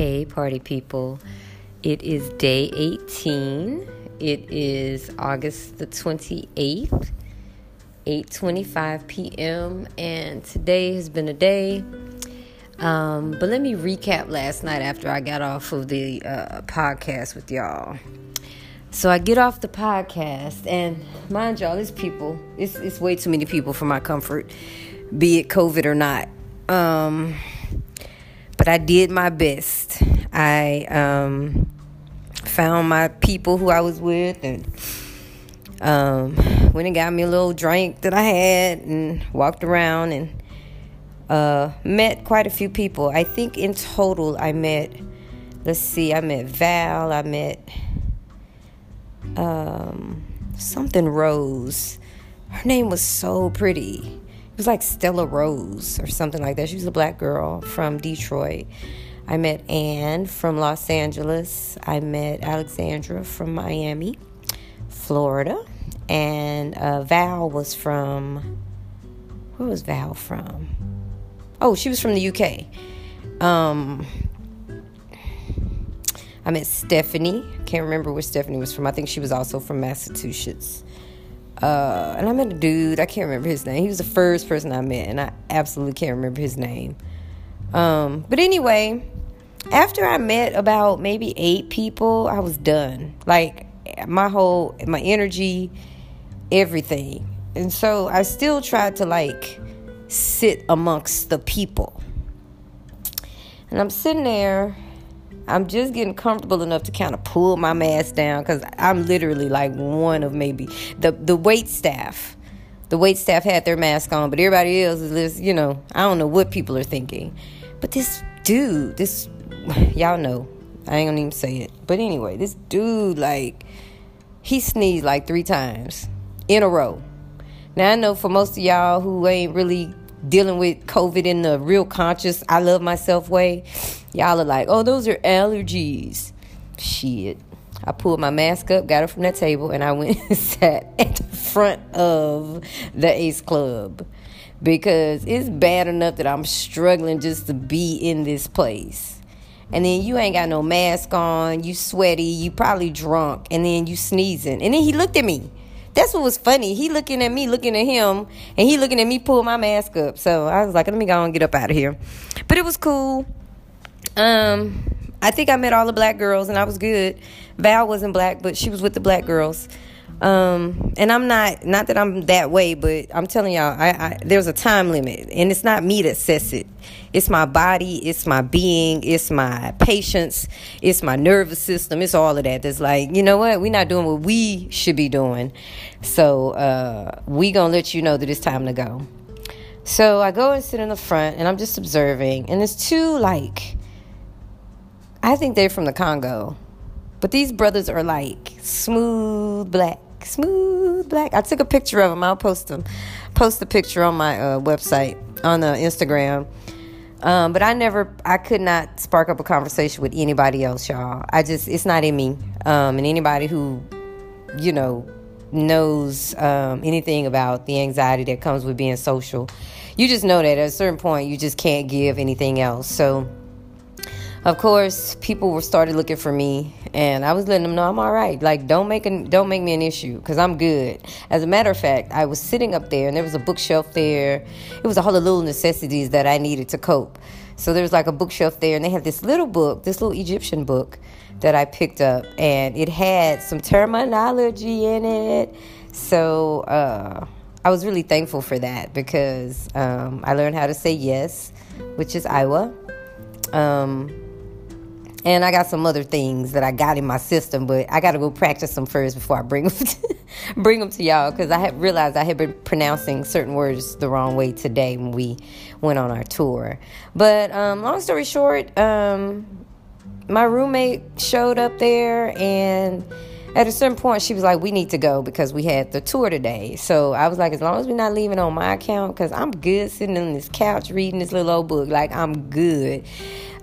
Hey, party people. It is day 18. It is August the 28th, 8:25 p.m. and today has been a day. Um, but let me recap last night after I got off of the uh, podcast with y'all. So I get off the podcast, and mind y'all, it's people. It's it's way too many people for my comfort, be it COVID or not. Um, but I did my best. I um, found my people who I was with, and um, went and got me a little drink that I had, and walked around and uh, met quite a few people. I think in total I met. Let's see, I met Val. I met um, something Rose. Her name was so pretty. Was like Stella Rose or something like that. She was a black girl from Detroit. I met Anne from Los Angeles. I met Alexandra from Miami, Florida. And uh, Val was from. Where was Val from? Oh, she was from the UK. Um, I met Stephanie. Can't remember where Stephanie was from. I think she was also from Massachusetts. Uh, and I met a dude. I can't remember his name. He was the first person I met, and I absolutely can't remember his name. Um, but anyway, after I met about maybe eight people, I was done. Like my whole, my energy, everything. And so I still tried to like sit amongst the people. And I'm sitting there I'm just getting comfortable enough to kind of pull my mask down because I'm literally like one of maybe the the wait staff. The wait staff had their mask on, but everybody else is just, you know, I don't know what people are thinking. But this dude, this y'all know, I ain't gonna even say it. But anyway, this dude like he sneezed like three times in a row. Now I know for most of y'all who ain't really dealing with COVID in the real conscious, I love myself way, y'all are like, oh, those are allergies. Shit. I pulled my mask up, got it from that table, and I went and sat at the front of the Ace Club because it's bad enough that I'm struggling just to be in this place. And then you ain't got no mask on, you sweaty, you probably drunk, and then you sneezing. And then he looked at me. That's what was funny. He looking at me, looking at him, and he looking at me pull my mask up. So I was like, let me go and get up out of here. But it was cool. Um, I think I met all the black girls and I was good. Val wasn't black, but she was with the black girls. Um, and I'm not not that I'm that way, but I'm telling y'all, I, I there's a time limit, and it's not me that sets it. It's my body, it's my being, it's my patience, it's my nervous system, it's all of that. That's like, you know what? We're not doing what we should be doing, so uh, we gonna let you know that it's time to go. So I go and sit in the front, and I'm just observing, and there's two like, I think they're from the Congo. But these brothers are like smooth black smooth black. I took a picture of them. I'll post them. Post the picture on my uh, website on uh, Instagram. Um, but I never, I could not spark up a conversation with anybody else, y'all. I just, it's not in me. Um, and anybody who, you know, knows um, anything about the anxiety that comes with being social, you just know that at a certain point you just can't give anything else. So, of course, people were started looking for me, and I was letting them know I'm all right. Like, don't make don't make me an issue because I'm good. As a matter of fact, I was sitting up there, and there was a bookshelf there. It was all the little necessities that I needed to cope. So there was like a bookshelf there, and they had this little book, this little Egyptian book that I picked up, and it had some terminology in it. So uh, I was really thankful for that because um, I learned how to say yes, which is aywa. Um, and I got some other things that I got in my system, but I got to go practice them first before I bring them to, bring them to y'all because I had realized I had been pronouncing certain words the wrong way today when we went on our tour. But um, long story short, um, my roommate showed up there and at a certain point she was like we need to go because we had the tour today. So i was like as long as we're not leaving on my account because i'm good sitting on this couch reading this little old book. Like i'm good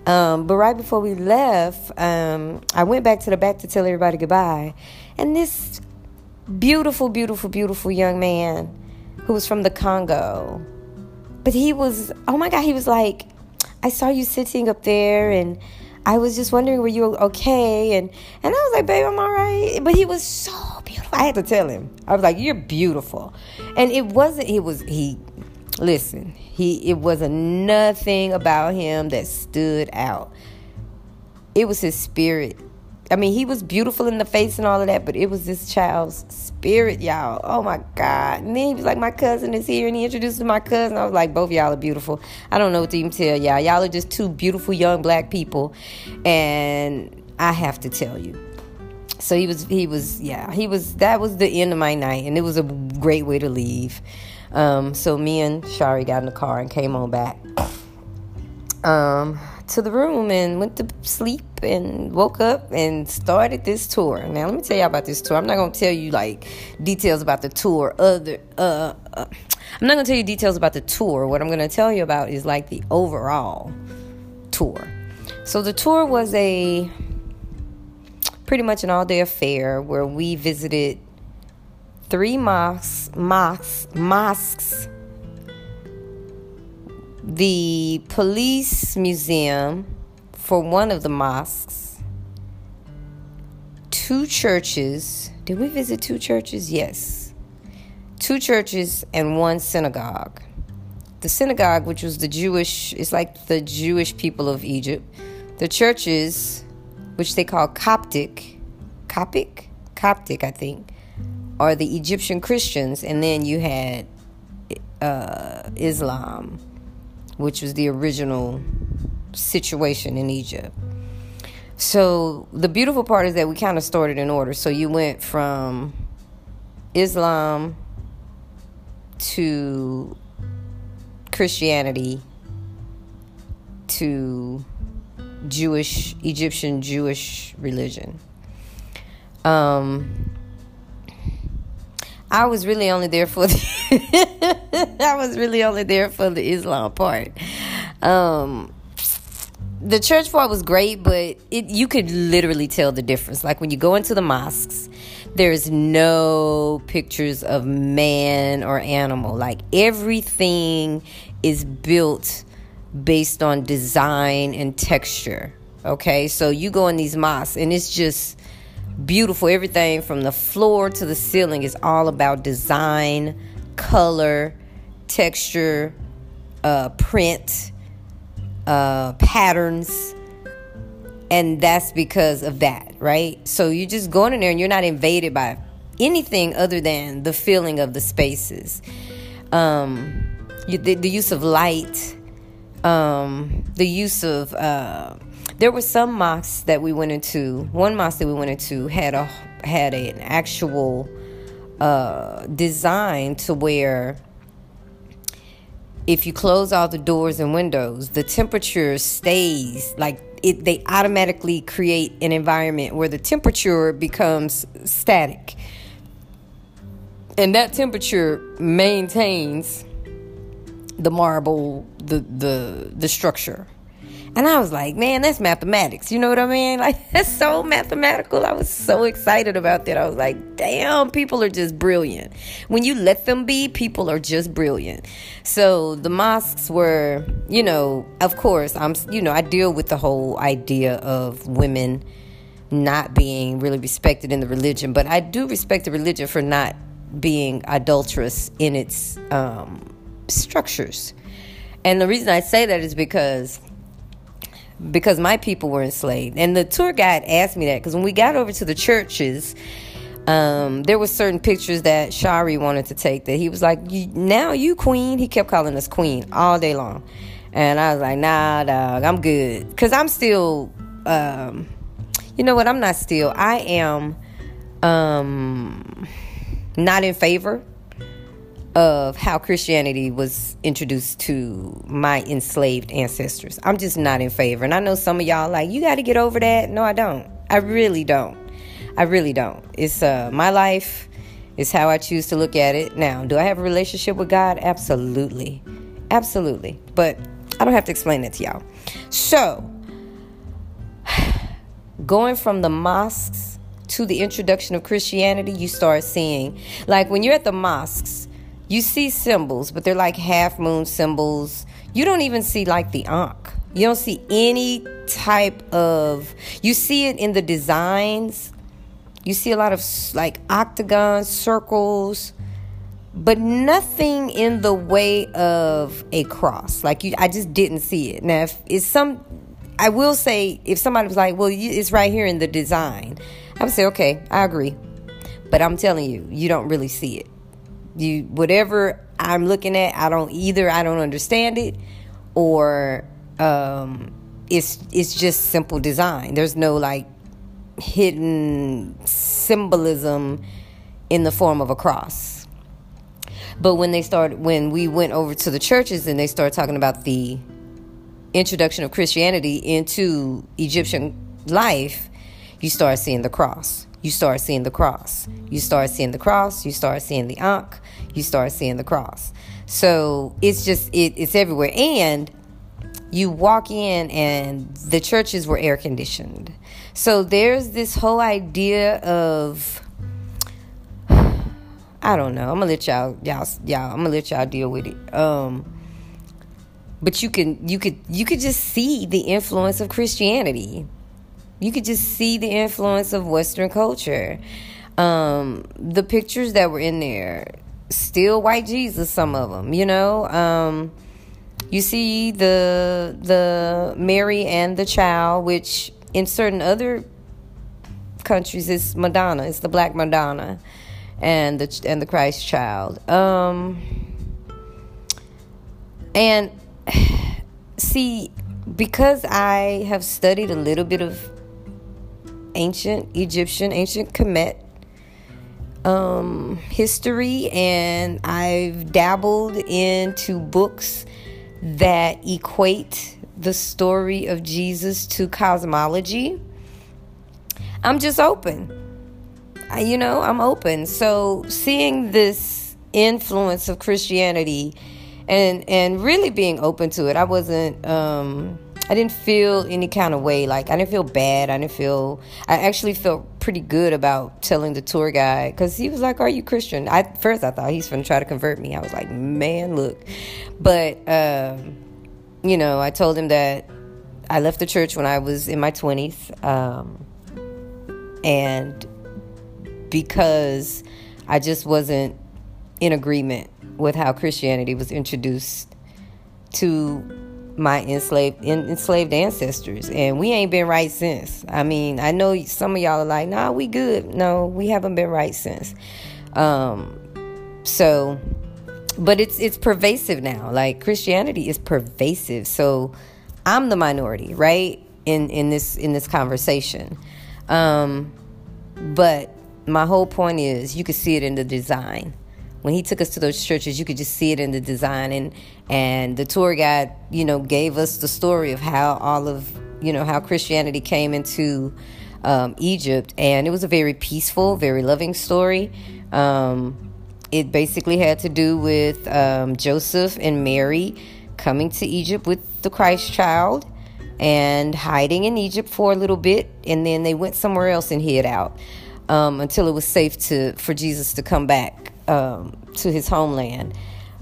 um, but right before we left, um, I went back to the back to tell everybody goodbye. And this beautiful, beautiful, beautiful young man who was from the Congo, but he was, oh my God, he was like, I saw you sitting up there and I was just wondering, were you okay? And and I was like, babe, I'm all right. But he was so beautiful. I had to tell him. I was like, you're beautiful. And it wasn't. He was he. Listen, he. It wasn't nothing about him that stood out. It was his spirit I mean, he was beautiful in the face and all of that, but it was this child's spirit, y'all. Oh my God. And then he was like, My cousin is here, and he introduced to my cousin. I was like, Both y'all are beautiful. I don't know what to even tell y'all. Y'all are just two beautiful young black people, and I have to tell you. So he was, he was, yeah, he was, that was the end of my night, and it was a great way to leave. Um, so me and Shari got in the car and came on back. Um, to the room and went to sleep and woke up and started this tour. Now let me tell you about this tour. I'm not gonna tell you like details about the tour. Other, uh, uh, I'm not gonna tell you details about the tour. What I'm gonna tell you about is like the overall tour. So the tour was a pretty much an all-day affair where we visited three mosques, mosques, mosques the police museum for one of the mosques, two churches. Did we visit two churches? Yes. Two churches and one synagogue. The synagogue, which was the Jewish, it's like the Jewish people of Egypt. The churches, which they call Coptic, Coptic, Coptic, I think, are the Egyptian Christians, and then you had uh, Islam which was the original situation in Egypt. So the beautiful part is that we kind of started in order. So you went from Islam to Christianity to Jewish, Egyptian Jewish religion. Um, I was really only there for the I was really only there for the Islam part. Um, the church part was great, but it you could literally tell the difference. Like when you go into the mosques, there's no pictures of man or animal. Like everything is built based on design and texture. Okay, so you go in these mosques and it's just beautiful. Everything from the floor to the ceiling is all about design, color, texture, uh, print, uh, patterns. And that's because of that, right? So you're just going in there and you're not invaded by anything other than the feeling of the spaces. Um, the, the use of light, um, the use of uh, there were some mosques that we went into. One mosque that we went into had a had an actual uh, design to where if you close all the doors and windows, the temperature stays like it. They automatically create an environment where the temperature becomes static, and that temperature maintains the marble, the the the structure. And I was like, man, that's mathematics. You know what I mean? Like, that's so mathematical. I was so excited about that. I was like, damn, people are just brilliant. When you let them be, people are just brilliant. So the mosques were, you know, of course, I'm, you know, I deal with the whole idea of women not being really respected in the religion, but I do respect the religion for not being adulterous in its um, structures. And the reason I say that is because because my people were enslaved. And the tour guide asked me that because when we got over to the churches, um, there were certain pictures that Shari wanted to take that he was like, now you queen. He kept calling us queen all day long. And I was like, nah, dog, I'm good. Because I'm still, um, you know what? I'm not still. I am um, not in favor of how Christianity was introduced to my enslaved ancestors. I'm just not in favor. And I know some of y'all like, you got to get over that. No, I don't. I really don't. I really don't. It's uh, my life. It's how I choose to look at it. Now, do I have a relationship with God? Absolutely. Absolutely. But I don't have to explain that to y'all. So, going from the mosques to the introduction of Christianity, you start seeing, like when you're at the mosques, you see symbols, but they're like half moon symbols. You don't even see like the Ankh. You don't see any type of. You see it in the designs. You see a lot of like octagons, circles, but nothing in the way of a cross. Like you, I just didn't see it. Now, if it's some, I will say, if somebody was like, "Well, it's right here in the design," I would say, "Okay, I agree," but I'm telling you, you don't really see it. You whatever I'm looking at, I don't either. I don't understand it, or um, it's it's just simple design. There's no like hidden symbolism in the form of a cross. But when they started, when we went over to the churches and they started talking about the introduction of Christianity into Egyptian life, you start seeing the cross. You start seeing the cross. You start seeing the cross. You start seeing the ankh. You start seeing the cross. So it's just it, it's everywhere. And you walk in and the churches were air conditioned. So there's this whole idea of I don't know. I'm gonna let y'all y'all y'all I'm gonna let y'all deal with it. Um but you can you could you could just see the influence of Christianity. You could just see the influence of Western culture. Um, the pictures that were in there, still white Jesus, some of them, you know. Um, you see the the Mary and the child, which in certain other countries is Madonna. It's the Black Madonna, and the and the Christ child. Um, and see, because I have studied a little bit of ancient Egyptian, ancient Kemet um, history, and I've dabbled into books that equate the story of Jesus to cosmology. I'm just open. I, you know, I'm open. So seeing this influence of Christianity and and really being open to it, I wasn't um I didn't feel any kind of way. Like I didn't feel bad. I didn't feel. I actually felt pretty good about telling the tour guide because he was like, "Are you Christian?" I first I thought he's gonna try to convert me. I was like, "Man, look," but um, you know, I told him that I left the church when I was in my twenties, um, and because I just wasn't in agreement with how Christianity was introduced to my enslaved enslaved ancestors and we ain't been right since. I mean i know some of y'all are like nah we good. No we haven't been right since. Um so but it's it's pervasive now. Like christianity is pervasive. So i'm the minority right in in this in this conversation. Um but my whole point is you can see it in the design when he took us to those churches, you could just see it in the design and and the tour guide, you know, gave us the story of how all of you know how Christianity came into um, Egypt, and it was a very peaceful, very loving story. Um, it basically had to do with um, Joseph and Mary coming to Egypt with the Christ child and hiding in Egypt for a little bit, and then they went somewhere else and hid out um, until it was safe to for Jesus to come back um, to his homeland.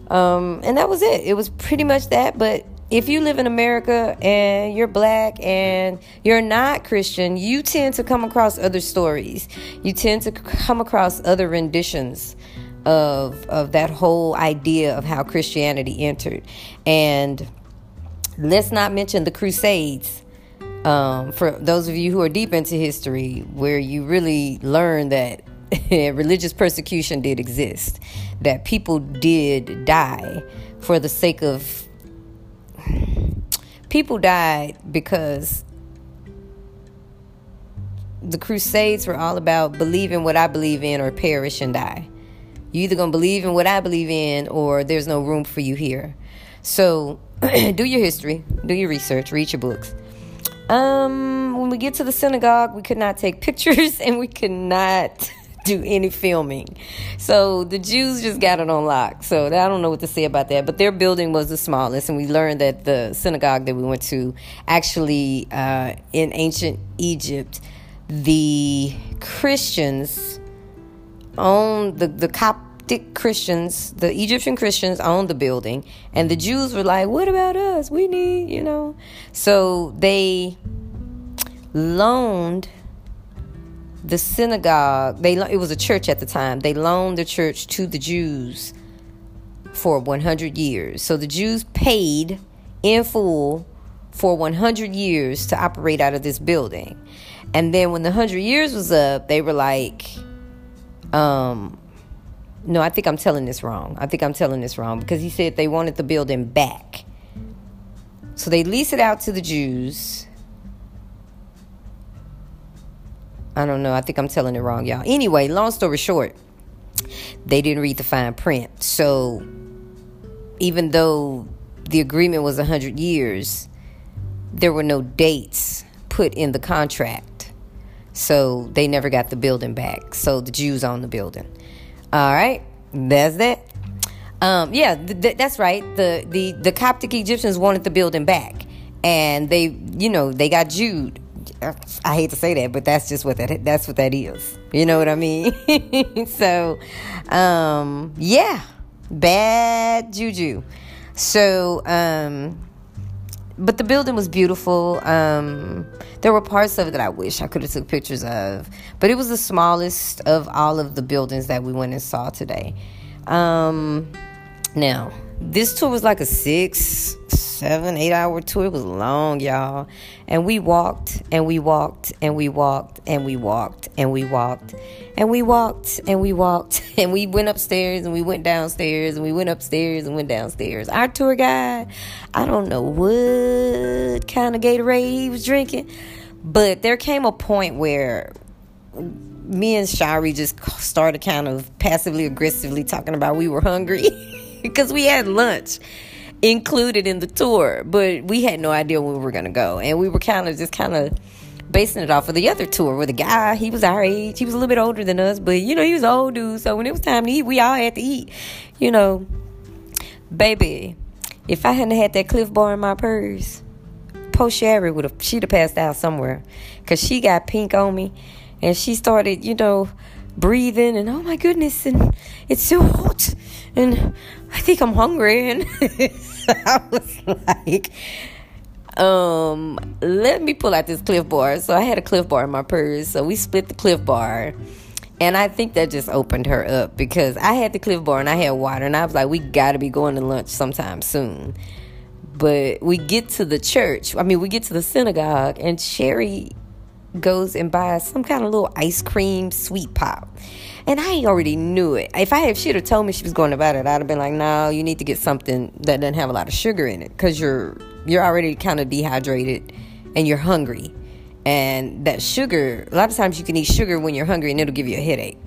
Um, and that was it. It was pretty much that. But if you live in America and you're black and you're not Christian, you tend to come across other stories. You tend to come across other renditions of of that whole idea of how Christianity entered. And let's not mention the Crusades. Um, for those of you who are deep into history, where you really learn that religious persecution did exist, that people did die for the sake of. People died because the Crusades were all about believing what I believe in or perish and die. You either gonna believe in what I believe in or there's no room for you here. So do your history, do your research, read your books. Um, when we get to the synagogue, we could not take pictures and we could not do any filming. So the Jews just got it on lock. So I don't know what to say about that. But their building was the smallest, and we learned that the synagogue that we went to actually uh, in ancient Egypt, the Christians owned the the cop Coptic Christians, the Egyptian Christians owned the building, and the Jews were like, "What about us? We need, you know." So they loaned the synagogue. They it was a church at the time. They loaned the church to the Jews for 100 years. So the Jews paid in full for 100 years to operate out of this building. And then when the 100 years was up, they were like, um, no, I think I'm telling this wrong. I think I'm telling this wrong because he said they wanted the building back. So they lease it out to the Jews. I don't know. I think I'm telling it wrong, y'all. Anyway, long story short, they didn't read the fine print. So even though the agreement was 100 years, there were no dates put in the contract. So they never got the building back. So the Jews own the building. All right, that's that. Um, yeah, th- th- that's right. The, the the Coptic Egyptians wanted the building back, and they, you know, they got Jude. I hate to say that, but that's just what that that's what that is. You know what I mean? so, um, yeah, bad juju. So, um, but the building was beautiful. Um, there were parts of it that I wish I could have took pictures of, but it was the smallest of all of the buildings that we went and saw today. Um, now, this tour was like a six, seven, eight hour tour. It was long, y'all. And we walked and we walked and we walked and we walked and we walked and we walked and we walked and we went upstairs and we went downstairs and we went upstairs and went downstairs. Our tour guide, I don't know what kind of Gatorade he was drinking, but there came a point where me and Shari just started kind of passively aggressively talking about we were hungry because we had lunch included in the tour, but we had no idea where we were going to go. And we were kind of just kind of basing it off of the other tour where the guy, he was our age. He was a little bit older than us, but you know, he was an old dude. So when it was time to eat, we all had to eat. You know, baby, if I hadn't had that Clif Bar in my purse, poor Shari would have, she'd have passed out somewhere because she got pink on me and she started, you know, breathing and oh my goodness and it's so hot and I think I'm hungry and I was like um let me pull out this Clif bar. So i had a Clif bar in my purse so we split the Clif bar and i think that just opened her up because i had the Clif bar and i had water and i was like we gotta be going to lunch sometime soon. But we get to the church i mean we get to the synagogue and Shari goes and buys some kind of little ice cream sweet pop and I already knew it. If I if she'd have told me she was going to buy it, I'd have been like, "No, you need to get something that doesn't have a lot of sugar in it, because you're you're already kind of dehydrated and you're hungry." And that sugar, a lot of times you can eat sugar when you're hungry, and it'll give you a headache.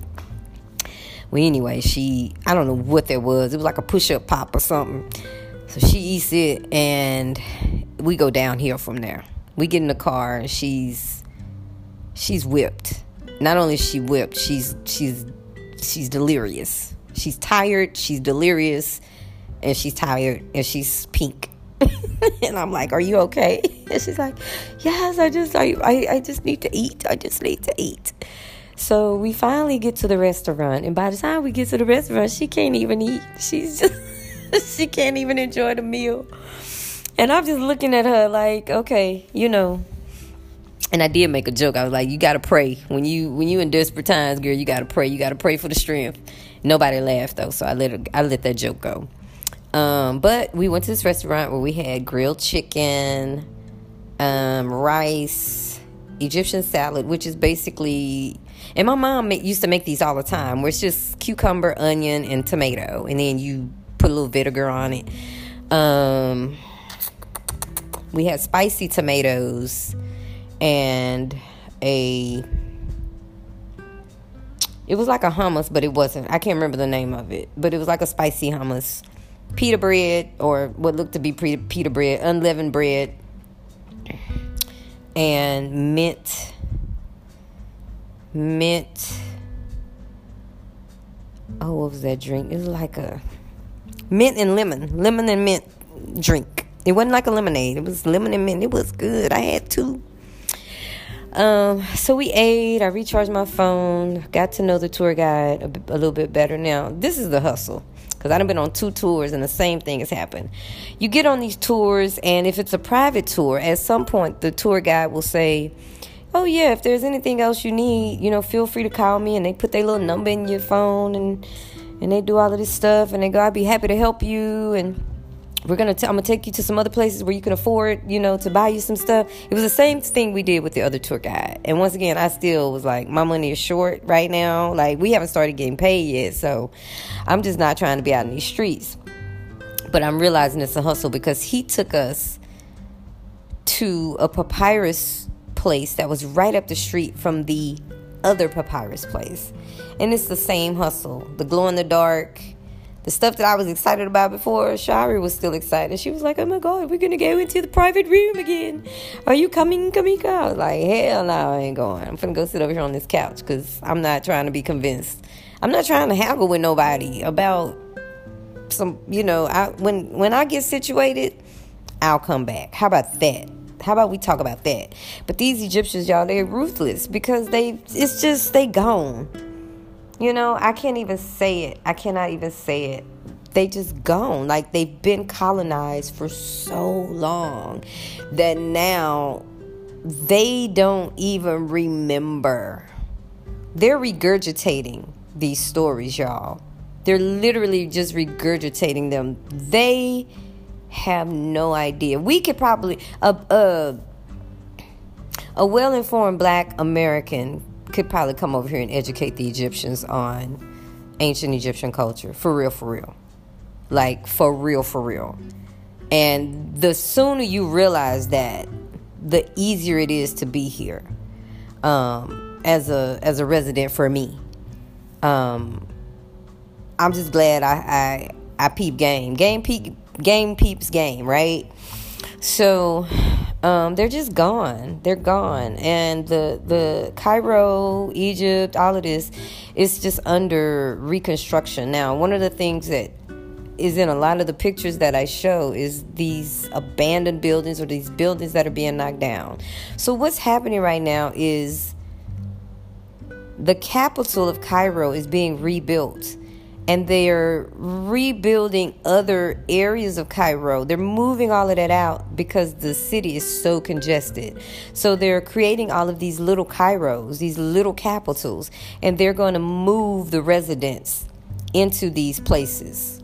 Well, anyway, she I don't know what that was. It was like a push-up pop or something. So she eats it, and we go downhill from there. We get in the car, and she's she's whipped not only is she whipped, she's she's she's delirious. She's tired, she's delirious, and she's tired and she's pink. and I'm like, "Are you okay?" And she's like, "Yes, I just I, I I just need to eat. I just need to eat." So we finally get to the restaurant, and by the time we get to the restaurant, she can't even eat. She's just she can't even enjoy the meal. And I'm just looking at her like, okay, you know, and I did make a joke. I was like, "You gotta pray when you when you in desperate times, girl. You gotta pray. You gotta pray for the strength." Nobody laughed though, so I let I let that joke go. Um, but we went to this restaurant where we had grilled chicken, um, rice, Egyptian salad, which is basically. And my mom used to make these all the time, where it's just cucumber, onion, and tomato, and then you put a little vinegar on it. Um, we had spicy tomatoes and a it was like a hummus, but it wasn't. I can't remember the name of it, but it was like a spicy hummus. Pita bread, or what looked to be pita bread, unleavened bread, and mint. Mint. Oh, what was that drink? It was like a mint and lemon, lemon and mint drink. It wasn't like a lemonade. It was lemon and mint. It was good. I had two Um, so we ate. I recharged my phone. Got to know the tour guide a, little bit better. Now this is the hustle because I've been on two tours and the same thing has happened. You get on these tours, and if it's a private tour, at some point the tour guide will say, "Oh yeah, if there's anything else you need, you know, feel free to call me." And they put their little number in your phone, and and they do all of this stuff, and they go, "I'd be happy to help you," and we're gonna t- I'm gonna take you to some other places where you can afford, you know, to buy you some stuff. It was the same thing we did with the other tour guide. And once again, I still was like, my money is short right now. Like we haven't started getting paid yet, so I'm just not trying to be out in these streets. But I'm realizing it's a hustle because he took us to a papyrus place that was right up the street from the other papyrus place. And it's the same hustle. The glow in the dark the stuff that I was excited about before, Shari was still excited. She was like, "Oh my God, we're gonna go into the private room again. Are you coming, Kamika?" I was like, "Hell no, I ain't going. I'm gonna go sit over here on this couch because I'm not trying to be convinced. I'm not trying to haggle with nobody about some. You know, I when when I get situated, I'll come back. How about that?" How about we talk about that? But these Egyptians, y'all, they're ruthless because they it's just they gone. You know, I can't even say it. I cannot even say it. They just gone. Like they've been colonized for so long that now they don't even remember. They're regurgitating these stories, y'all. They're literally just regurgitating them. They have no idea. We could probably a a, a well-informed black American could probably come over here and educate the Egyptians on ancient Egyptian culture. For real, for real. Like, for real, for real. And the sooner you realize that, the easier it is to be here um, as a as a resident for me. Um, I'm just glad I I, I peep game. Game peep game peeps game, right? So um, they're just gone. They're gone, and the the Cairo, Egypt, all of this is just under reconstruction now. One of the things that is in a lot of the pictures that I show is these abandoned buildings or these buildings that are being knocked down. So what's happening right now is the capital of Cairo is being rebuilt and they're rebuilding other areas of Cairo. They're moving all of that out because the city is so congested. So they're creating all of these little Cairos, these little capitals, and they're going to move the residents into these places.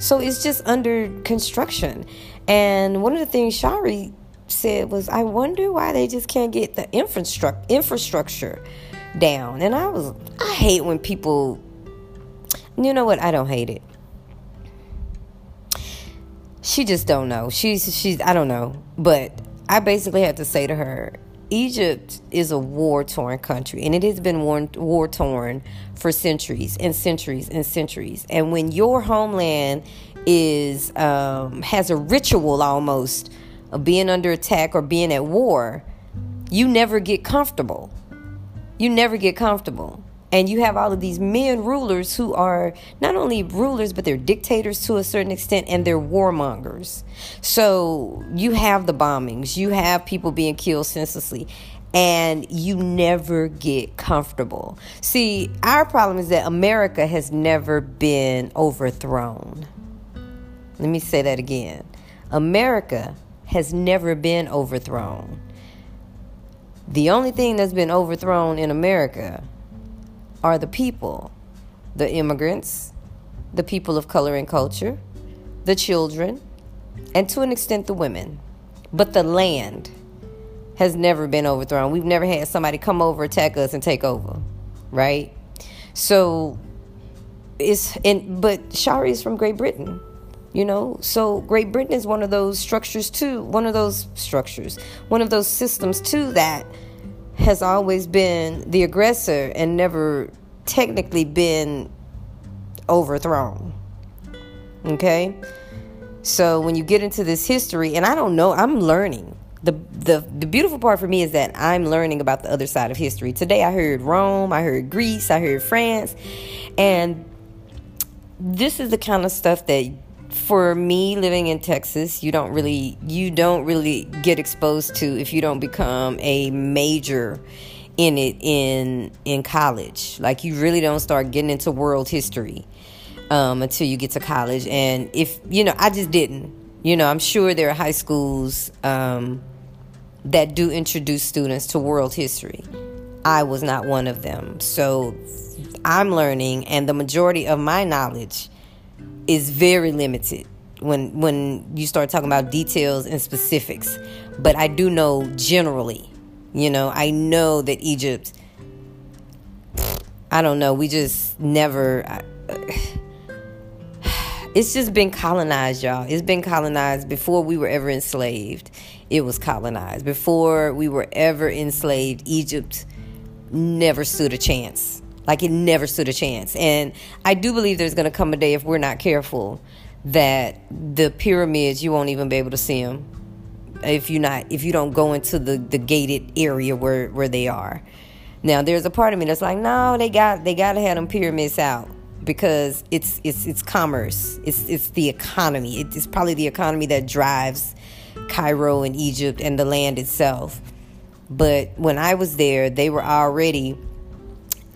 So it's just under construction. And one of the things Shari said was, I wonder why they just can't get the infrastructure infrastructure down. And I was I hate when people you know what? I don't hate it. She just don't know. She's she's I don't know. But I basically had to say to her, Egypt is a war torn country, and it has been war torn for centuries and centuries and centuries. And when your homeland is um, has a ritual almost of being under attack or being at war, you never get comfortable. You never get comfortable. And you have all of these men rulers who are not only rulers, but they're dictators to a certain extent and they're warmongers. So you have the bombings, you have people being killed senselessly, and you never get comfortable. See, our problem is that America has never been overthrown. Let me say that again America has never been overthrown. The only thing that's been overthrown in America are the people the immigrants, the people of color and culture, the children, and to an extent the women. But the land has never been overthrown. We've never had somebody come over, attack us, and take over, right? So it's and but Shari is from Great Britain, you know. So Great Britain is one of those structures too, one of those structures, one of those systems too that has always been the aggressor and never technically been overthrown. Okay? So when you get into this history, and I don't know, I'm learning. The, the the beautiful part for me is that I'm learning about the other side of history. Today I heard Rome, I heard Greece, I heard France, and this is the kind of stuff that for me living in Texas, you don't really you don't really get exposed to if you don't become a major in it in in college. Like you really don't start getting into world history um, until you get to college. And if you know, I just didn't. You know, I'm sure there are high schools um, that do introduce students to world history. I was not one of them, so I'm learning, and the majority of my knowledge is very limited when when you start talking about details and specifics. But I do know generally. You know, I know that Egypt. I don't know. We just never. I, it's just been colonized, y'all. It's been colonized before we were ever enslaved. It was colonized before we were ever enslaved. Egypt never stood a chance like it never stood a chance. And I do believe there's going to come a day if we're not careful that the pyramids you won't even be able to see them if you not if you don't go into the the gated area where where they are. Now there's a part of me that's like, no, they got they got to have them pyramids out because it's it's it's commerce. It's it's the economy. It's probably the economy that drives Cairo and Egypt and the land itself. But when I was there, they were already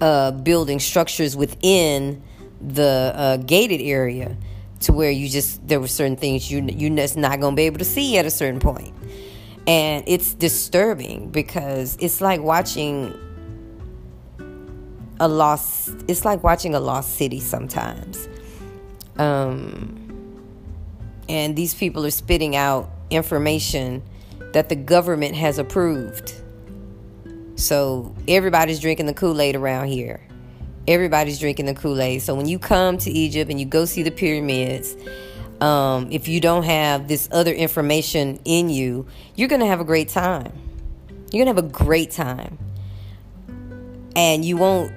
uh, building structures within the uh, gated area to where you just there were certain things you you just not gonna be able to see at a certain point, and it's disturbing because it's like watching a lost. It's like watching a lost city sometimes. Um, and these people are spitting out information that the government has approved so everybody's drinking the Kool Aid around here. Everybody's drinking the Kool Aid. So when you come to Egypt and you go see the pyramids, um, if you don't have this other information in you, you're going to have a great time. You're going to have a great time. And you won't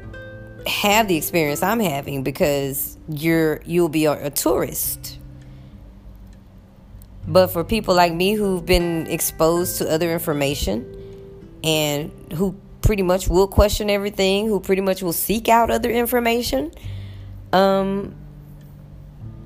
have the experience I'm having because you're you'll be a, a tourist. But for people like me who've been exposed to other information, and who pretty much will question everything, who pretty much will seek out other information, um,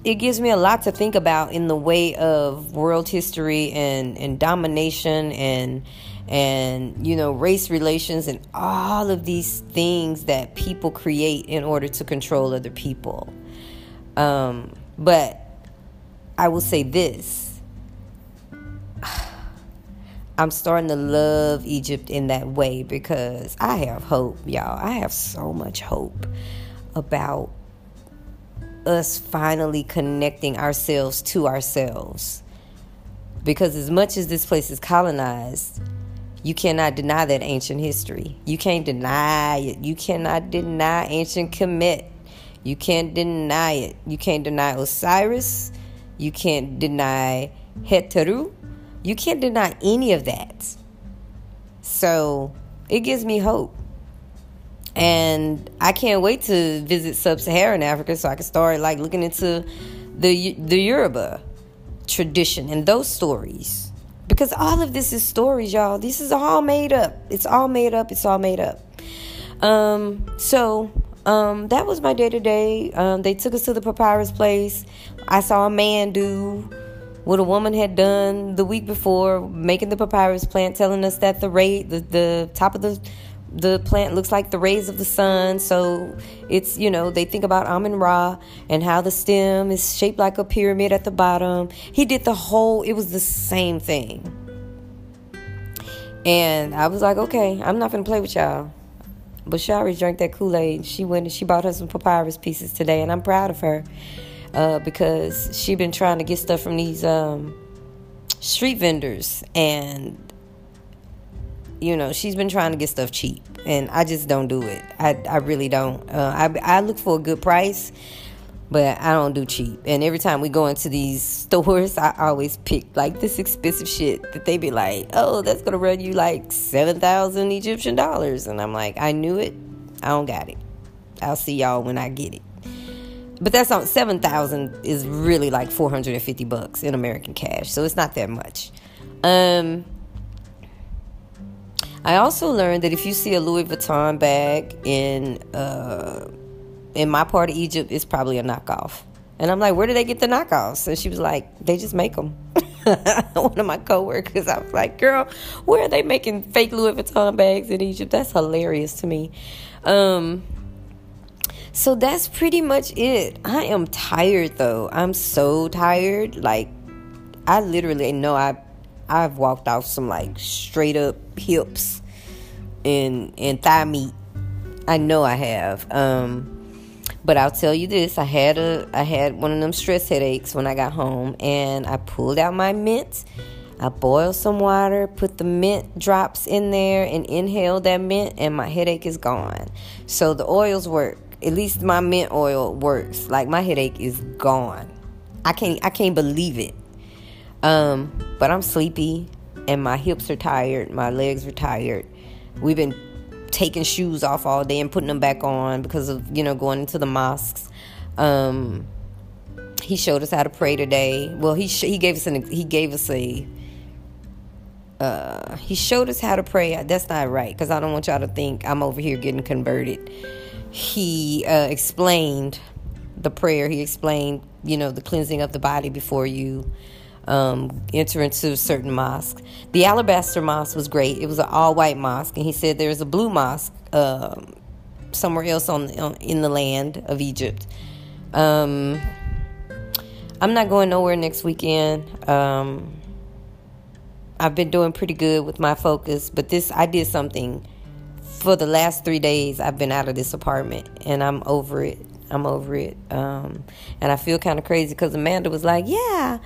it gives me a lot to think about in the way of world history and, and domination and and you know race relations and all of these things that people create in order to control other people. Um, but I will say this I'm starting to love Egypt in that way because I have hope, y'all. I have so much hope about us finally connecting ourselves to ourselves. Because as much as this place is colonized, you cannot deny that ancient history. You can't deny it. You cannot deny ancient Kemet. You can't deny it. You can't deny Osiris. You can't deny Heteru. You can't deny any of that. So it gives me hope. And I can't wait to visit sub-Saharan Africa so I can start like looking into the the Yoruba tradition and those stories. Because all of this is stories, y'all. This is all made up. It's all made up. It's all made up. Um, so um, that was my day to day. They took us to the papyrus place. I saw a man do what a woman had done the week mm-hmm. before, making the papyrus plant, telling us that the ray, the, the top of the the plant looks like the rays of the sun. So it's, you know, they think about Amun Ra and how the stem is shaped like a pyramid at the bottom. He did the whole, it was the same thing. And I was like, okay, I'm not going to play with y'all. But Shari drank that Kool Aid. She went and she bought her some papyrus pieces today, and I'm proud of her uh, because she been trying to get stuff from these um, street vendors and you know she's been trying to get stuff cheap and i just don't do it. I, I really don't. Uh, I, I look for a good price but i don't do cheap. And every time we go into these stores i always pick like this expensive shit that they be like oh that's gonna run you like 7000 egyptian dollars. And i'm like i knew it. I don't got it. I'll see y'all when i get it but that's on 7000 is really like 450 bucks in American cash. So it's not that much. Um I also learned that if you see a Louis Vuitton bag in uh in my part of Egypt, it's probably a knockoff. And I'm like, where do they get the knockoffs? And she was like, they just make them. One of my coworkers, I was like, girl, where are they making fake Louis Vuitton bags in Egypt? That's hilarious to me. Um, so that's pretty much it. I am tired though. I'm so tired. Like, I literally know I, I've walked off some like straight up hips and and thigh meat. I know I have. Um, but I'll tell you this: I had a I had one of them stress headaches when I got home, and I pulled out my mint. I boiled some water, put the mint drops in there, and inhaled that mint, and my headache is gone. So the oils work. At least my mint oil works. Like my headache is gone. I can't I can't believe it. Um, but I'm sleepy, and my hips are tired, my legs are tired. We've been taking shoes off all day and putting them back on because of you know going into the mosques. Um, he showed us how to pray today. Well, he sh- he gave us an he gave us a uh, he showed us how to pray. That's not right because I don't want y'all to think I'm over here getting converted. He uh, explained the prayer. He explained, you know, the cleansing of the body before you um, enter into a certain mosque. The Alabaster Mosque was great. It was an all white mosque, and he said there's a blue mosque uh, somewhere else on, on, in the land of Egypt. Um, I'm not going nowhere next weekend. Um, I've been doing pretty good with my focus, but this I did something for the last three days. I've been out of this apartment, and I'm over it. I'm over it. Um, and I feel kind of crazy because Amanda was like, "Yeah."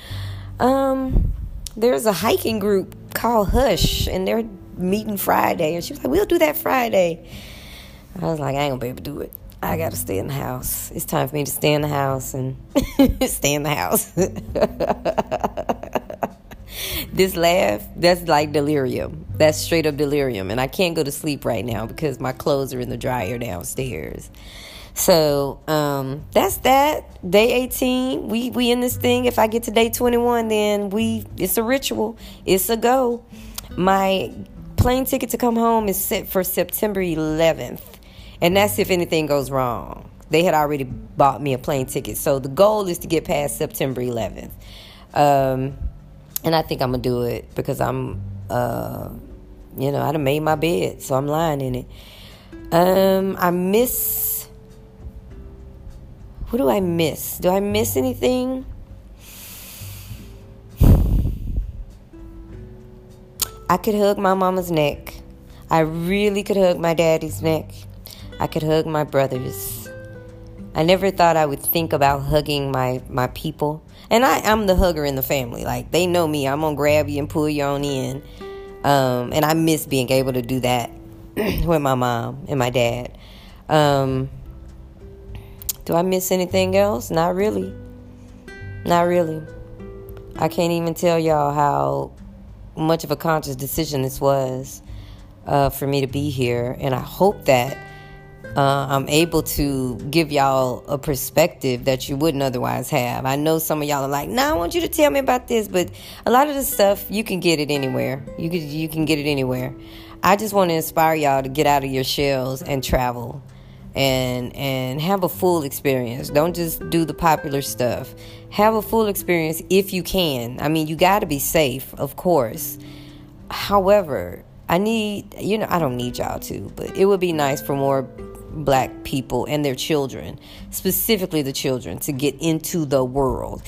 Um, there's a hiking group called Hush, and they're meeting Friday. And she was like, We'll do that Friday. I was like, I ain't gonna be able to do it. I gotta stay in the house. It's time for me to stay in the house and stay in the house. this laugh, that's like delirium. That's straight up delirium. And I can't go to sleep right now because my clothes are in the dryer downstairs. So um, that's that. Day 18, we we in this thing. If I get to day 21, then we it's a ritual. It's a go. My plane ticket to come home is set for September 11th, and that's if anything goes wrong. They had already bought me a plane ticket, so the goal is to get past September 11th. Um, and I think I'm gonna do it because I'm, uh, you know, I done made my bed, so I'm lying in it. Um, I miss what do I miss? Do I miss anything? I could hug my mama's neck. I really could hug my daddy's neck. I could hug my brothers. I never thought I would think about hugging my, my people. And I, I'm the hugger in the family. Like, they know me. I'm to grab you and pull you on in. Um, and I miss being able to do that with my mom and my dad. Um, do I miss anything else? Not really. Not really. I can't even tell y'all how much of a conscious decision this was uh, for me to be here. And I hope that uh, I'm able to give y'all a perspective that you wouldn't otherwise have. I know some of y'all are like, "Nah, I want you to tell me about this," but a lot of the stuff you can get it anywhere. You can you can get it anywhere. I just want to inspire y'all to get out of your shells and travel and and have a full experience. Don't just do the popular stuff. Have a full experience if you can. I mean, you got to be safe, of course. However, I need, you know, I don't need y'all to, but it would be nice for more black people and their children, specifically the children, to get into the world.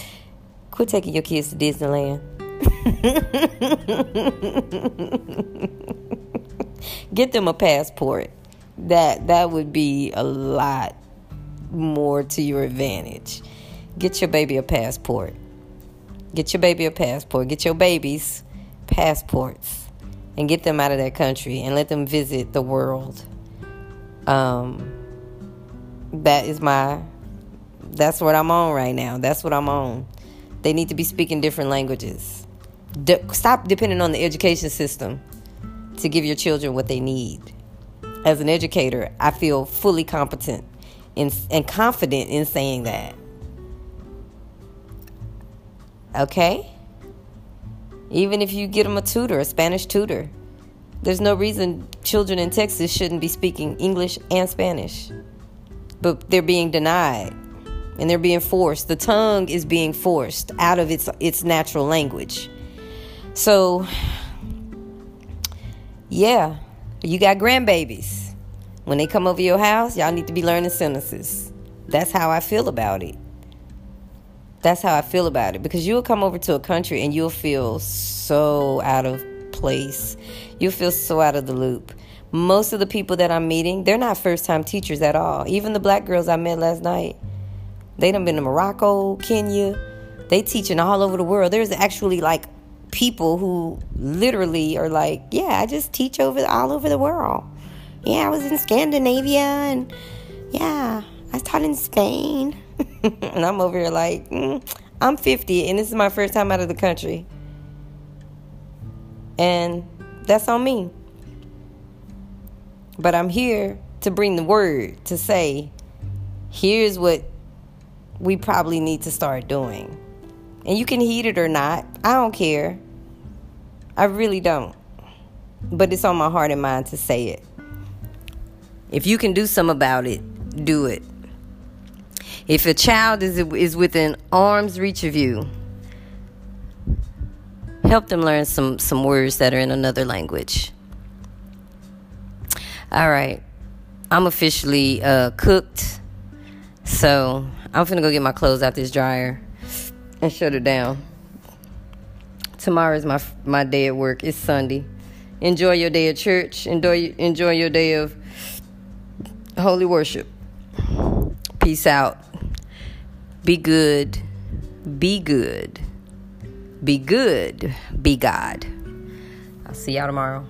Quit taking your kids to Disneyland. get them a passport that that would be a lot more to your advantage. Get your baby a passport. Get your baby a passport. Get your babies passports and get them out of that country and let them visit the world. Um, that is my that's what I'm on right now. That's what I'm on. They need to be speaking different languages. De- stop depending on the education system to give your children what they need as an educator, I feel fully competent in, and confident in saying that. Okay? Even if you get them a tutor, a Spanish tutor, there's no reason children in Texas shouldn't be speaking English and Spanish. But they're being denied. and they're being forced. The tongue is being forced out of its its natural language. So, yeah, you got grandbabies. When they come over your house, y'all need to be learning sentences. That's how I feel about it. That's how I feel about it because you'll come over to a country and you'll feel so out of place. You'll feel so out of the loop. Most of the people that I'm meeting, they're not first time teachers at all. Even the black girls I met last night, they done been to Morocco, Kenya. They teaching all over the world. There's actually like people who literally are like, yeah, I just teach over all over the world. Yeah, I was in Scandinavia and yeah, I taught in Spain. and I'm over here like, mm, I'm 50 and this is my first time out of the country. And that's on me. But I'm here to bring the word to say, here's what we probably need to start doing. And you can heed it or not. I don't care. I really don't. But it's on my heart and mind to say it. If you can do something about it, do it. If a child is, is within arm's reach of you, help them learn some, some words that are in another language. All right. I'm officially uh, cooked. So I'm finna go get my clothes out of this dryer and shut it down. Tomorrow is my my day at work. It's Sunday. Enjoy your day at church. Enjoy enjoy your day of holy worship. Peace out. Be good. Be good. Be good. Be God. I'll see y'all tomorrow.